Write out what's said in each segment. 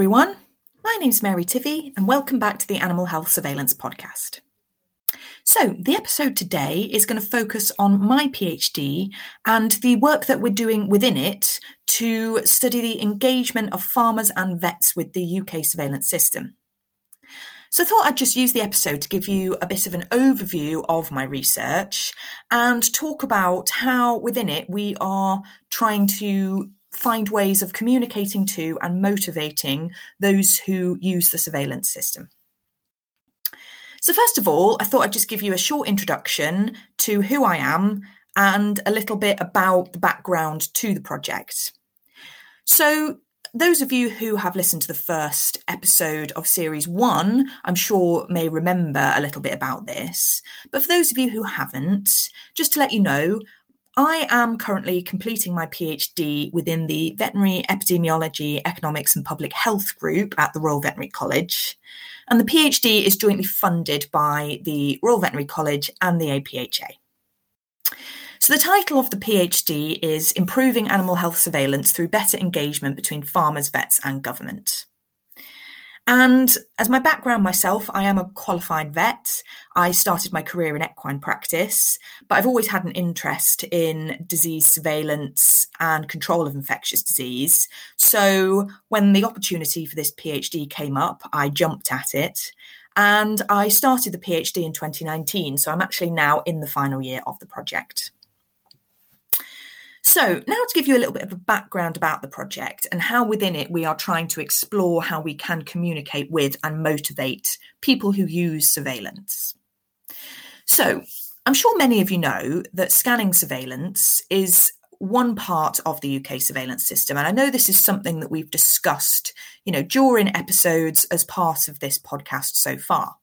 everyone. My name's Mary Tivy, and welcome back to the Animal Health Surveillance Podcast. So, the episode today is going to focus on my PhD and the work that we're doing within it to study the engagement of farmers and vets with the UK surveillance system. So, I thought I'd just use the episode to give you a bit of an overview of my research and talk about how within it we are trying to find ways of communicating to and motivating those who use the surveillance system. So, first of all, I thought I'd just give you a short introduction to who I am and a little bit about the background to the project. So, those of you who have listened to the first episode of series one, I'm sure may remember a little bit about this. But for those of you who haven't, just to let you know, I am currently completing my PhD within the Veterinary Epidemiology, Economics and Public Health group at the Royal Veterinary College. And the PhD is jointly funded by the Royal Veterinary College and the APHA. So, the title of the PhD is Improving Animal Health Surveillance Through Better Engagement Between Farmers, Vets and Government. And as my background myself, I am a qualified vet. I started my career in equine practice, but I've always had an interest in disease surveillance and control of infectious disease. So when the opportunity for this PhD came up, I jumped at it. And I started the PhD in 2019. So I'm actually now in the final year of the project. So, now to give you a little bit of a background about the project and how within it we are trying to explore how we can communicate with and motivate people who use surveillance. So, I'm sure many of you know that scanning surveillance is one part of the UK surveillance system and I know this is something that we've discussed, you know, during episodes as part of this podcast so far.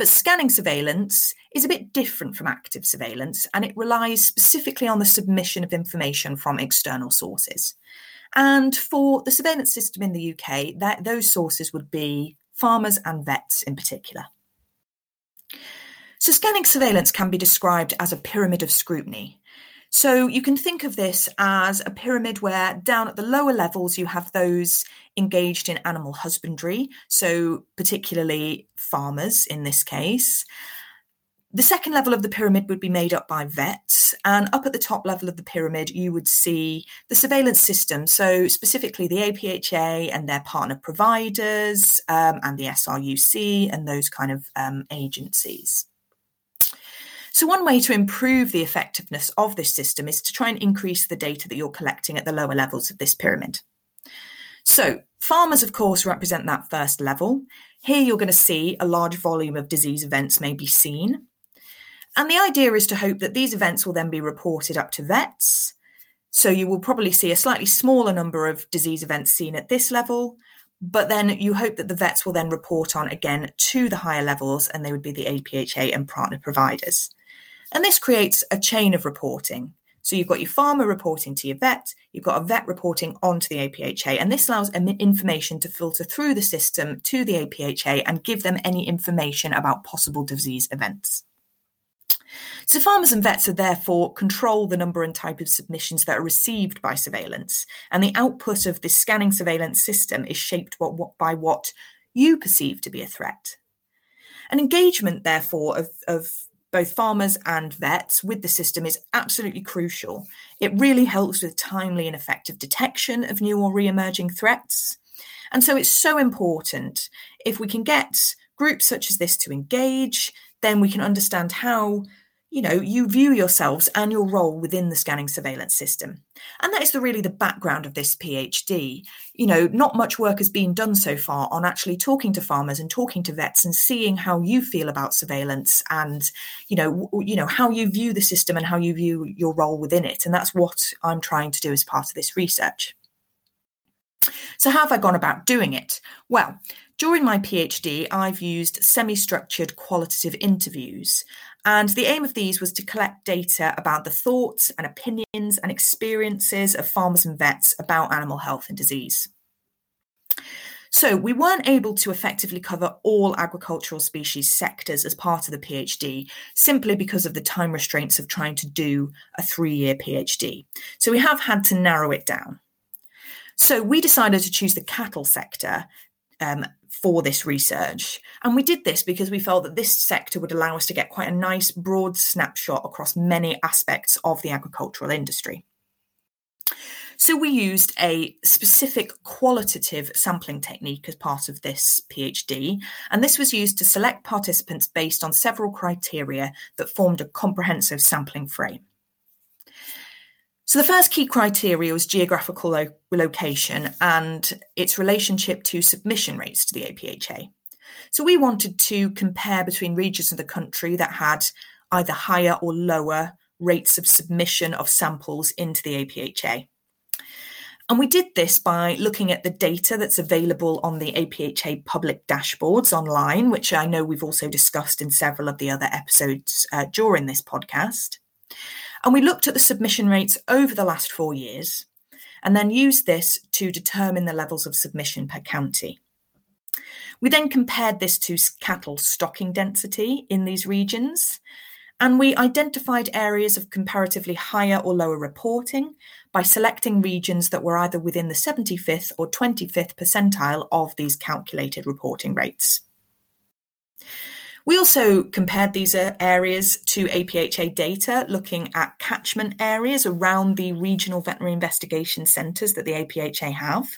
But scanning surveillance is a bit different from active surveillance and it relies specifically on the submission of information from external sources. And for the surveillance system in the UK, that, those sources would be farmers and vets in particular. So, scanning surveillance can be described as a pyramid of scrutiny. So you can think of this as a pyramid where down at the lower levels you have those engaged in animal husbandry, so particularly farmers in this case. The second level of the pyramid would be made up by vets, and up at the top level of the pyramid, you would see the surveillance system. So, specifically, the APHA and their partner providers, um, and the SRUC, and those kind of um, agencies. So, one way to improve the effectiveness of this system is to try and increase the data that you're collecting at the lower levels of this pyramid. So, farmers, of course, represent that first level. Here, you're going to see a large volume of disease events may be seen. And the idea is to hope that these events will then be reported up to vets. So, you will probably see a slightly smaller number of disease events seen at this level, but then you hope that the vets will then report on again to the higher levels, and they would be the APHA and partner providers. And this creates a chain of reporting. So you've got your farmer reporting to your vet, you've got a vet reporting onto the APHA, and this allows information to filter through the system to the APHA and give them any information about possible disease events. So farmers and vets are therefore control the number and type of submissions that are received by surveillance, and the output of this scanning surveillance system is shaped by what you perceive to be a threat. An engagement, therefore, of, of both farmers and vets with the system is absolutely crucial. It really helps with timely and effective detection of new or re emerging threats. And so it's so important if we can get groups such as this to engage, then we can understand how you know you view yourselves and your role within the scanning surveillance system. And that is the really the background of this phd you know not much work has been done so far on actually talking to farmers and talking to vets and seeing how you feel about surveillance and you know you know how you view the system and how you view your role within it. And that's what i'm trying to do as part of this research. So how have i gone about doing it? Well during my PhD, I've used semi structured qualitative interviews and the aim of these was to collect data about the thoughts and opinions and experiences of farmers and vets about animal health and disease. So, we weren't able to effectively cover all agricultural species sectors as part of the PhD simply because of the time restraints of trying to do a three year PhD. So, we have had to narrow it down. So we decided to choose the cattle sector um, for this research. And we did this because we felt that this sector would allow us to get quite a nice broad snapshot across many aspects of the agricultural industry. So we used a specific qualitative sampling technique as part of this PhD, and this was used to select participants based on several criteria that formed a comprehensive sampling frame. So the first key criteria was geographical lo- location and its relationship to submission rates to the APHA. So we wanted to compare between regions of the country that had either higher or lower rates of submission of samples into the APHA. And we did this by looking at the data that's available on the APHA public dashboards online, which I know we've also discussed in several of the other episodes uh, during this podcast. And we looked at the submission rates over the last four years and then used this to determine the levels of submission per county. We then compared this to cattle stocking density in these regions and we identified areas of comparatively higher or lower reporting by selecting regions that were either within the 75th or 25th percentile of these calculated reporting rates. We also compared these uh, areas to APHA data, looking at catchment areas around the regional veterinary investigation centres that the APHA have.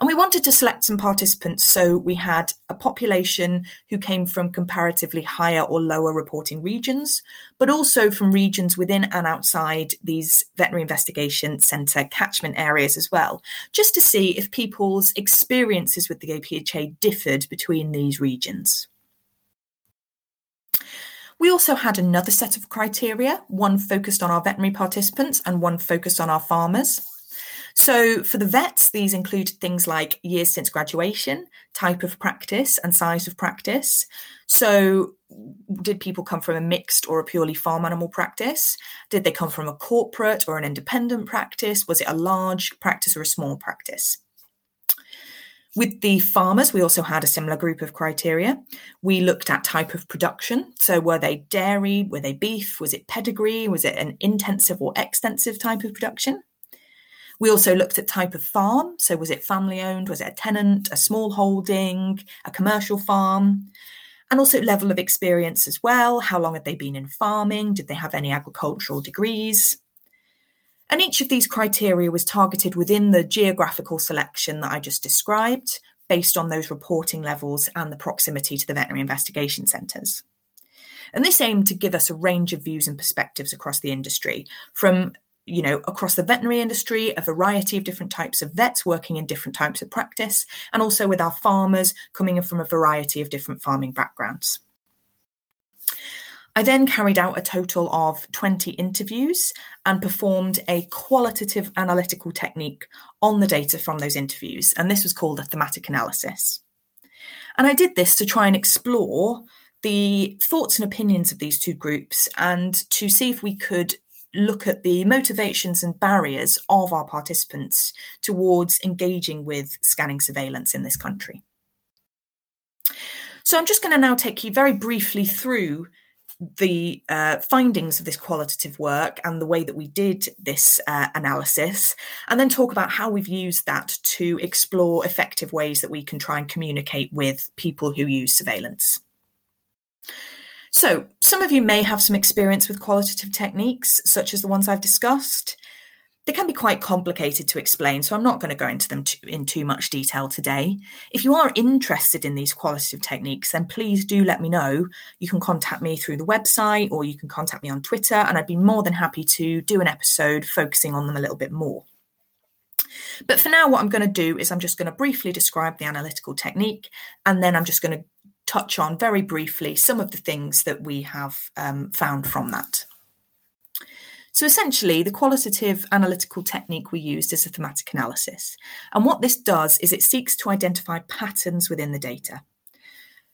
And we wanted to select some participants so we had a population who came from comparatively higher or lower reporting regions, but also from regions within and outside these veterinary investigation centre catchment areas as well, just to see if people's experiences with the APHA differed between these regions. We also had another set of criteria, one focused on our veterinary participants and one focused on our farmers. So for the vets, these included things like years since graduation, type of practice, and size of practice. So did people come from a mixed or a purely farm animal practice? Did they come from a corporate or an independent practice? Was it a large practice or a small practice? With the farmers, we also had a similar group of criteria. We looked at type of production. So, were they dairy? Were they beef? Was it pedigree? Was it an intensive or extensive type of production? We also looked at type of farm. So, was it family owned? Was it a tenant, a small holding, a commercial farm? And also level of experience as well. How long had they been in farming? Did they have any agricultural degrees? And each of these criteria was targeted within the geographical selection that I just described, based on those reporting levels and the proximity to the veterinary investigation centres. And this aimed to give us a range of views and perspectives across the industry, from you know, across the veterinary industry, a variety of different types of vets working in different types of practice, and also with our farmers coming in from a variety of different farming backgrounds. I then carried out a total of 20 interviews and performed a qualitative analytical technique on the data from those interviews, and this was called a thematic analysis. And I did this to try and explore the thoughts and opinions of these two groups and to see if we could look at the motivations and barriers of our participants towards engaging with scanning surveillance in this country. So I'm just going to now take you very briefly through the uh, findings of this qualitative work and the way that we did this uh, analysis, and then talk about how we've used that to explore effective ways that we can try and communicate with people who use surveillance. So, some of you may have some experience with qualitative techniques, such as the ones I've discussed. They can be quite complicated to explain, so I'm not going to go into them in too much detail today. If you are interested in these qualitative techniques, then please do let me know. You can contact me through the website or you can contact me on Twitter, and I'd be more than happy to do an episode focusing on them a little bit more. But for now, what I'm going to do is I'm just going to briefly describe the analytical technique, and then I'm just going to touch on very briefly some of the things that we have um, found from that. So essentially, the qualitative analytical technique we used is a thematic analysis. And what this does is it seeks to identify patterns within the data.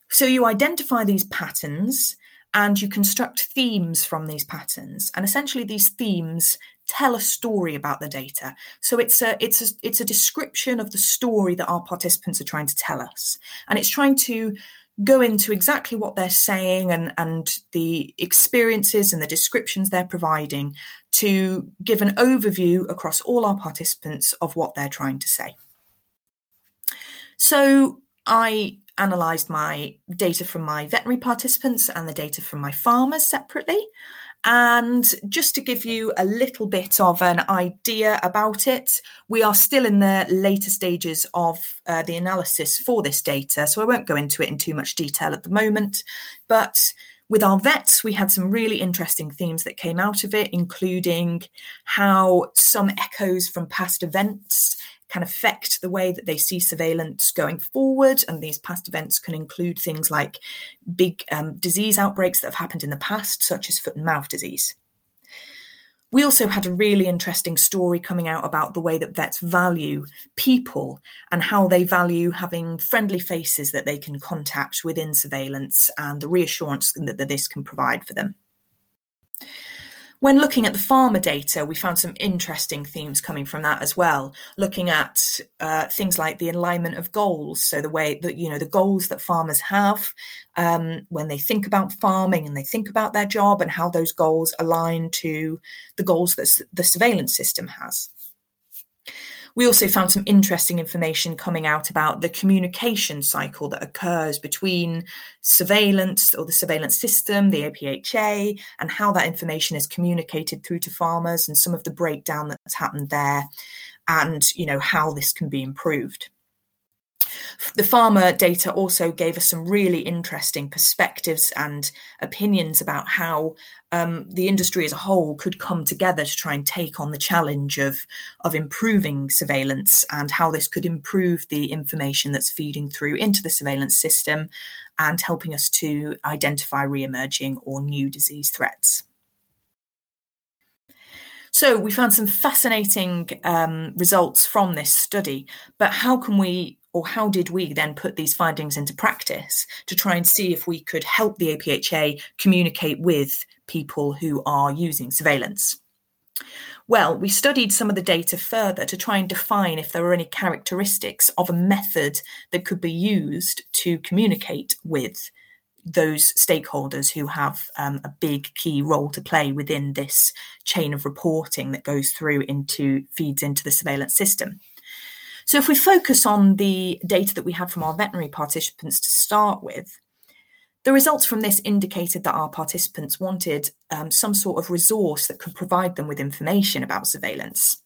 So you identify these patterns and you construct themes from these patterns. And essentially, these themes tell a story about the data. So it's a it's a it's a description of the story that our participants are trying to tell us. And it's trying to go into exactly what they're saying and, and the experiences and the descriptions they're providing to give an overview across all our participants of what they're trying to say. So I analysed my data from my veterinary participants and the data from my farmers separately. And just to give you a little bit of an idea about it, we are still in the later stages of uh, the analysis for this data. So I won't go into it in too much detail at the moment. But with our vets, we had some really interesting themes that came out of it, including how some echoes from past events can affect the way that they see surveillance going forward. And these past events can include things like big um, disease outbreaks that have happened in the past, such as foot and mouth disease. We also had a really interesting story coming out about the way that vets value people and how they value having friendly faces that they can contact within surveillance and the reassurance that, that this can provide for them. When looking at the farmer data, we found some interesting themes coming from that as well. Looking at uh, things like the alignment of goals, so the way that you know the goals that farmers have um, when they think about farming and they think about their job, and how those goals align to the goals that the surveillance system has. We also found some interesting information coming out about the communication cycle that occurs between surveillance or the surveillance system, the APHA, and how that information is communicated through to farmers and some of the breakdown that's happened there and you know how this can be improved. The farmer data also gave us some really interesting perspectives and opinions about how um, the industry as a whole could come together to try and take on the challenge of, of improving surveillance and how this could improve the information that's feeding through into the surveillance system and helping us to identify re emerging or new disease threats. So we found some fascinating um, results from this study, but how can we or how did we then put these findings into practice to try and see if we could help the APHA communicate with people who are using surveillance? Well, we studied some of the data further to try and define if there were any characteristics of a method that could be used to communicate with those stakeholders who have um, a big key role to play within this chain of reporting that goes through into feeds into the surveillance system. So, if we focus on the data that we had from our veterinary participants to start with, the results from this indicated that our participants wanted um, some sort of resource that could provide them with information about surveillance.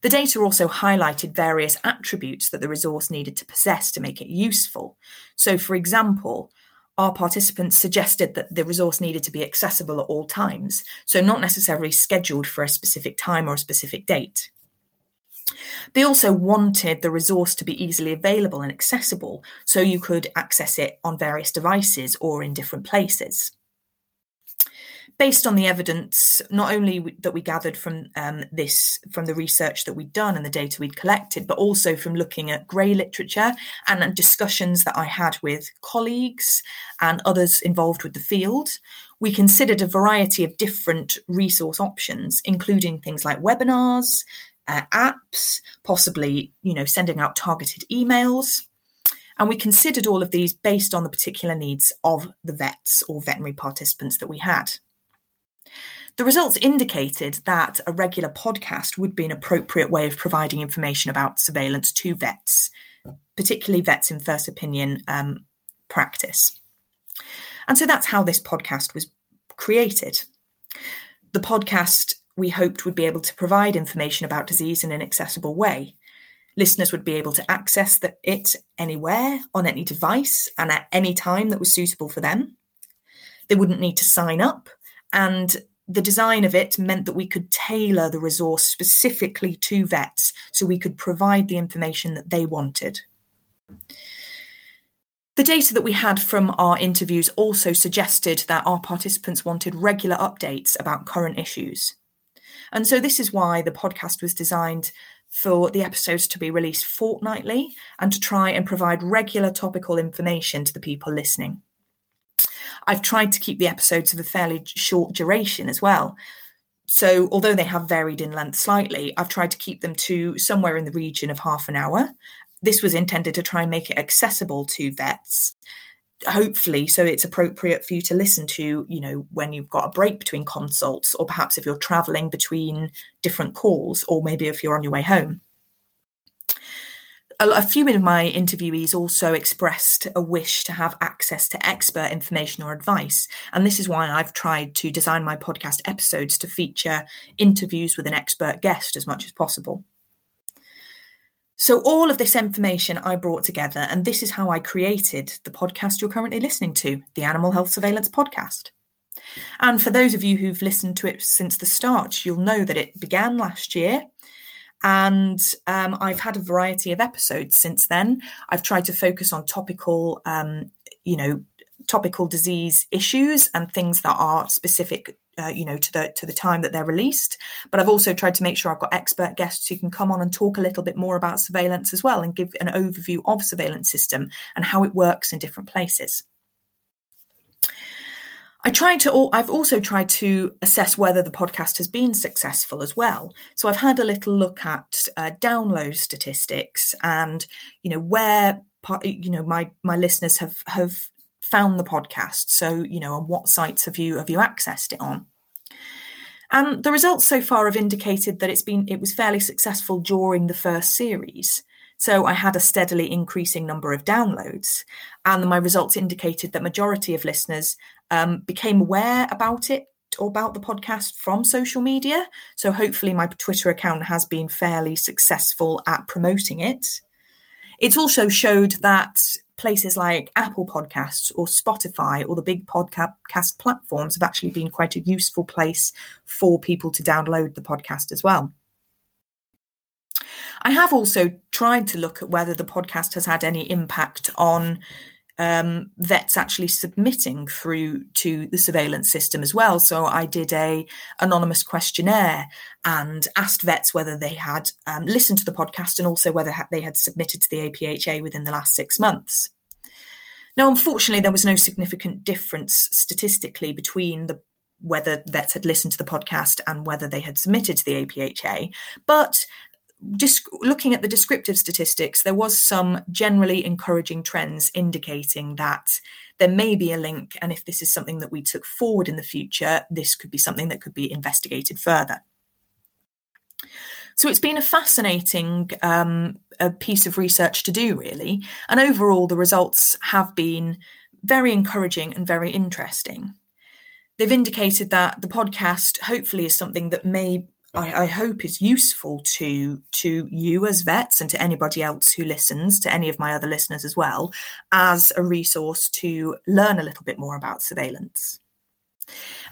The data also highlighted various attributes that the resource needed to possess to make it useful. So, for example, our participants suggested that the resource needed to be accessible at all times, so not necessarily scheduled for a specific time or a specific date. They also wanted the resource to be easily available and accessible so you could access it on various devices or in different places. Based on the evidence, not only that we gathered from um, this, from the research that we'd done and the data we'd collected, but also from looking at grey literature and, and discussions that I had with colleagues and others involved with the field, we considered a variety of different resource options, including things like webinars, uh, apps, possibly, you know, sending out targeted emails. And we considered all of these based on the particular needs of the vets or veterinary participants that we had. The results indicated that a regular podcast would be an appropriate way of providing information about surveillance to vets, particularly vets in first opinion um, practice. And so that's how this podcast was created. The podcast we hoped would be able to provide information about disease in an accessible way. Listeners would be able to access the, it anywhere, on any device, and at any time that was suitable for them. They wouldn't need to sign up, and the design of it meant that we could tailor the resource specifically to vets so we could provide the information that they wanted. The data that we had from our interviews also suggested that our participants wanted regular updates about current issues. And so this is why the podcast was designed for the episodes to be released fortnightly and to try and provide regular topical information to the people listening. I've tried to keep the episodes of a fairly short duration as well. So, although they have varied in length slightly, I've tried to keep them to somewhere in the region of half an hour. This was intended to try and make it accessible to vets hopefully so it's appropriate for you to listen to you know when you've got a break between consults or perhaps if you're traveling between different calls or maybe if you're on your way home. A, a few of my interviewees also expressed a wish to have access to expert information or advice and this is why i've tried to design my podcast episodes to feature interviews with an expert guest as much as possible so, all of this information I brought together, and this is how I created the podcast you're currently listening to, the Animal Health Surveillance Podcast. And for those of you who've listened to it since the start, you'll know that it began last year. And um, I've had a variety of episodes since then. I've tried to focus on topical, um, you know, topical disease issues and things that are specific uh, you know to the to the time that they're released but i've also tried to make sure i've got expert guests who can come on and talk a little bit more about surveillance as well and give an overview of surveillance system and how it works in different places I tried to. I've also tried to assess whether the podcast has been successful as well. So I've had a little look at uh, download statistics and you know where you know my my listeners have have found the podcast. So, you know, on what sites have you have you accessed it on? And the results so far have indicated that it's been it was fairly successful during the first series. So I had a steadily increasing number of downloads, and my results indicated that majority of listeners um, became aware about it or about the podcast from social media. So hopefully my Twitter account has been fairly successful at promoting it. It's also showed that places like Apple Podcasts or Spotify or the big podcast platforms have actually been quite a useful place for people to download the podcast as well. I have also tried to look at whether the podcast has had any impact on um, vets actually submitting through to the surveillance system as well. So I did a anonymous questionnaire and asked vets whether they had um, listened to the podcast and also whether they had submitted to the APHA within the last six months. Now, unfortunately, there was no significant difference statistically between the whether vets had listened to the podcast and whether they had submitted to the APHA. But just looking at the descriptive statistics, there was some generally encouraging trends indicating that there may be a link. And if this is something that we took forward in the future, this could be something that could be investigated further. So it's been a fascinating um, a piece of research to do, really. And overall, the results have been very encouraging and very interesting. They've indicated that the podcast hopefully is something that may I, I, hope is useful to to you as vets and to anybody else who listens, to any of my other listeners as well, as a resource to learn a little bit more about surveillance.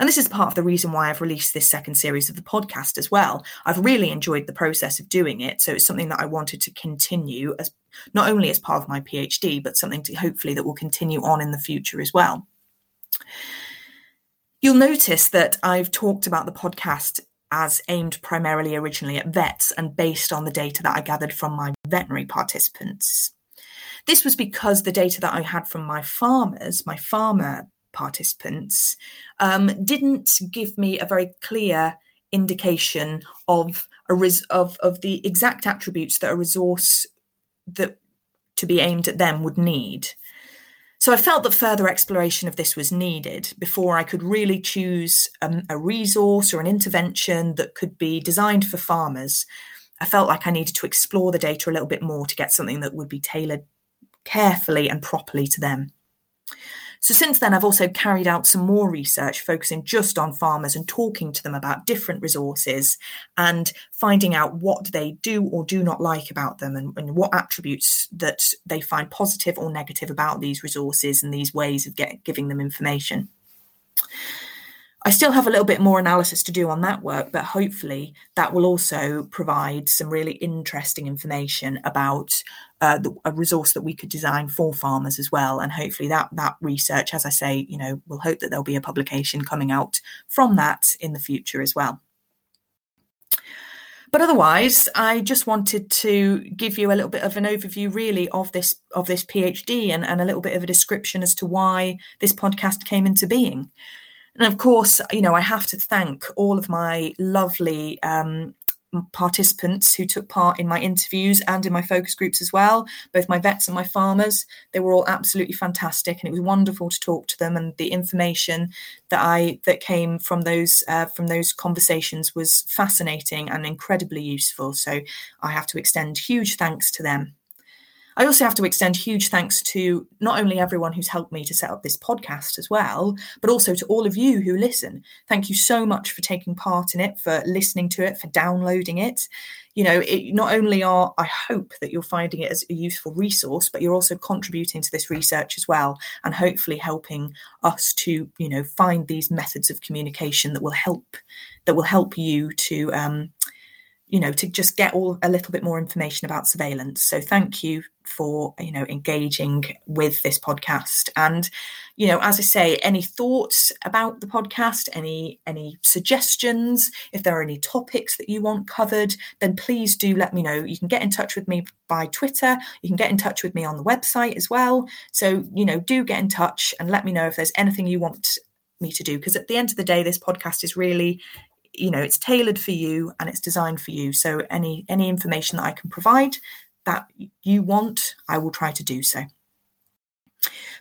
And this is part of the reason why I've released this second series of the podcast as well. I've really enjoyed the process of doing it. So it's something that I wanted to continue as not only as part of my PhD, but something to hopefully that will continue on in the future as well. You'll notice that I've talked about the podcast as aimed primarily originally at vets and based on the data that I gathered from my veterinary participants. This was because the data that I had from my farmers, my farmer participants, um, didn't give me a very clear indication of a res- of of the exact attributes that a resource that to be aimed at them would need. So I felt that further exploration of this was needed before I could really choose um, a resource or an intervention that could be designed for farmers. I felt like I needed to explore the data a little bit more to get something that would be tailored carefully and properly to them. So, since then, I've also carried out some more research focusing just on farmers and talking to them about different resources and finding out what they do or do not like about them and, and what attributes that they find positive or negative about these resources and these ways of get, giving them information. I still have a little bit more analysis to do on that work, but hopefully that will also provide some really interesting information about uh, the, a resource that we could design for farmers as well. And hopefully that that research, as I say, you know, we'll hope that there'll be a publication coming out from that in the future as well. But otherwise, I just wanted to give you a little bit of an overview, really, of this of this PhD and, and a little bit of a description as to why this podcast came into being. And of course, you know, I have to thank all of my lovely um, participants who took part in my interviews and in my focus groups as well, both my vets and my farmers. They were all absolutely fantastic, and it was wonderful to talk to them. And the information that I that came from those uh, from those conversations was fascinating and incredibly useful. So I have to extend huge thanks to them. I also have to extend huge thanks to not only everyone who's helped me to set up this podcast as well, but also to all of you who listen. Thank you so much for taking part in it, for listening to it, for downloading it. You know, it, not only are I hope that you're finding it as a useful resource, but you're also contributing to this research as well, and hopefully helping us to, you know, find these methods of communication that will help that will help you to um, you know to just get all a little bit more information about surveillance. So thank you for you know engaging with this podcast. And you know as i say any thoughts about the podcast any any suggestions if there are any topics that you want covered then please do let me know. You can get in touch with me by twitter. You can get in touch with me on the website as well. So you know do get in touch and let me know if there's anything you want me to do because at the end of the day this podcast is really you know it's tailored for you and it's designed for you. So any any information that i can provide that you want i will try to do so.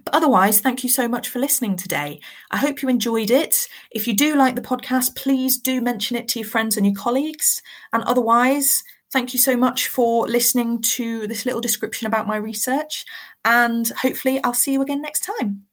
But otherwise thank you so much for listening today. I hope you enjoyed it. If you do like the podcast please do mention it to your friends and your colleagues. And otherwise thank you so much for listening to this little description about my research. And hopefully i'll see you again next time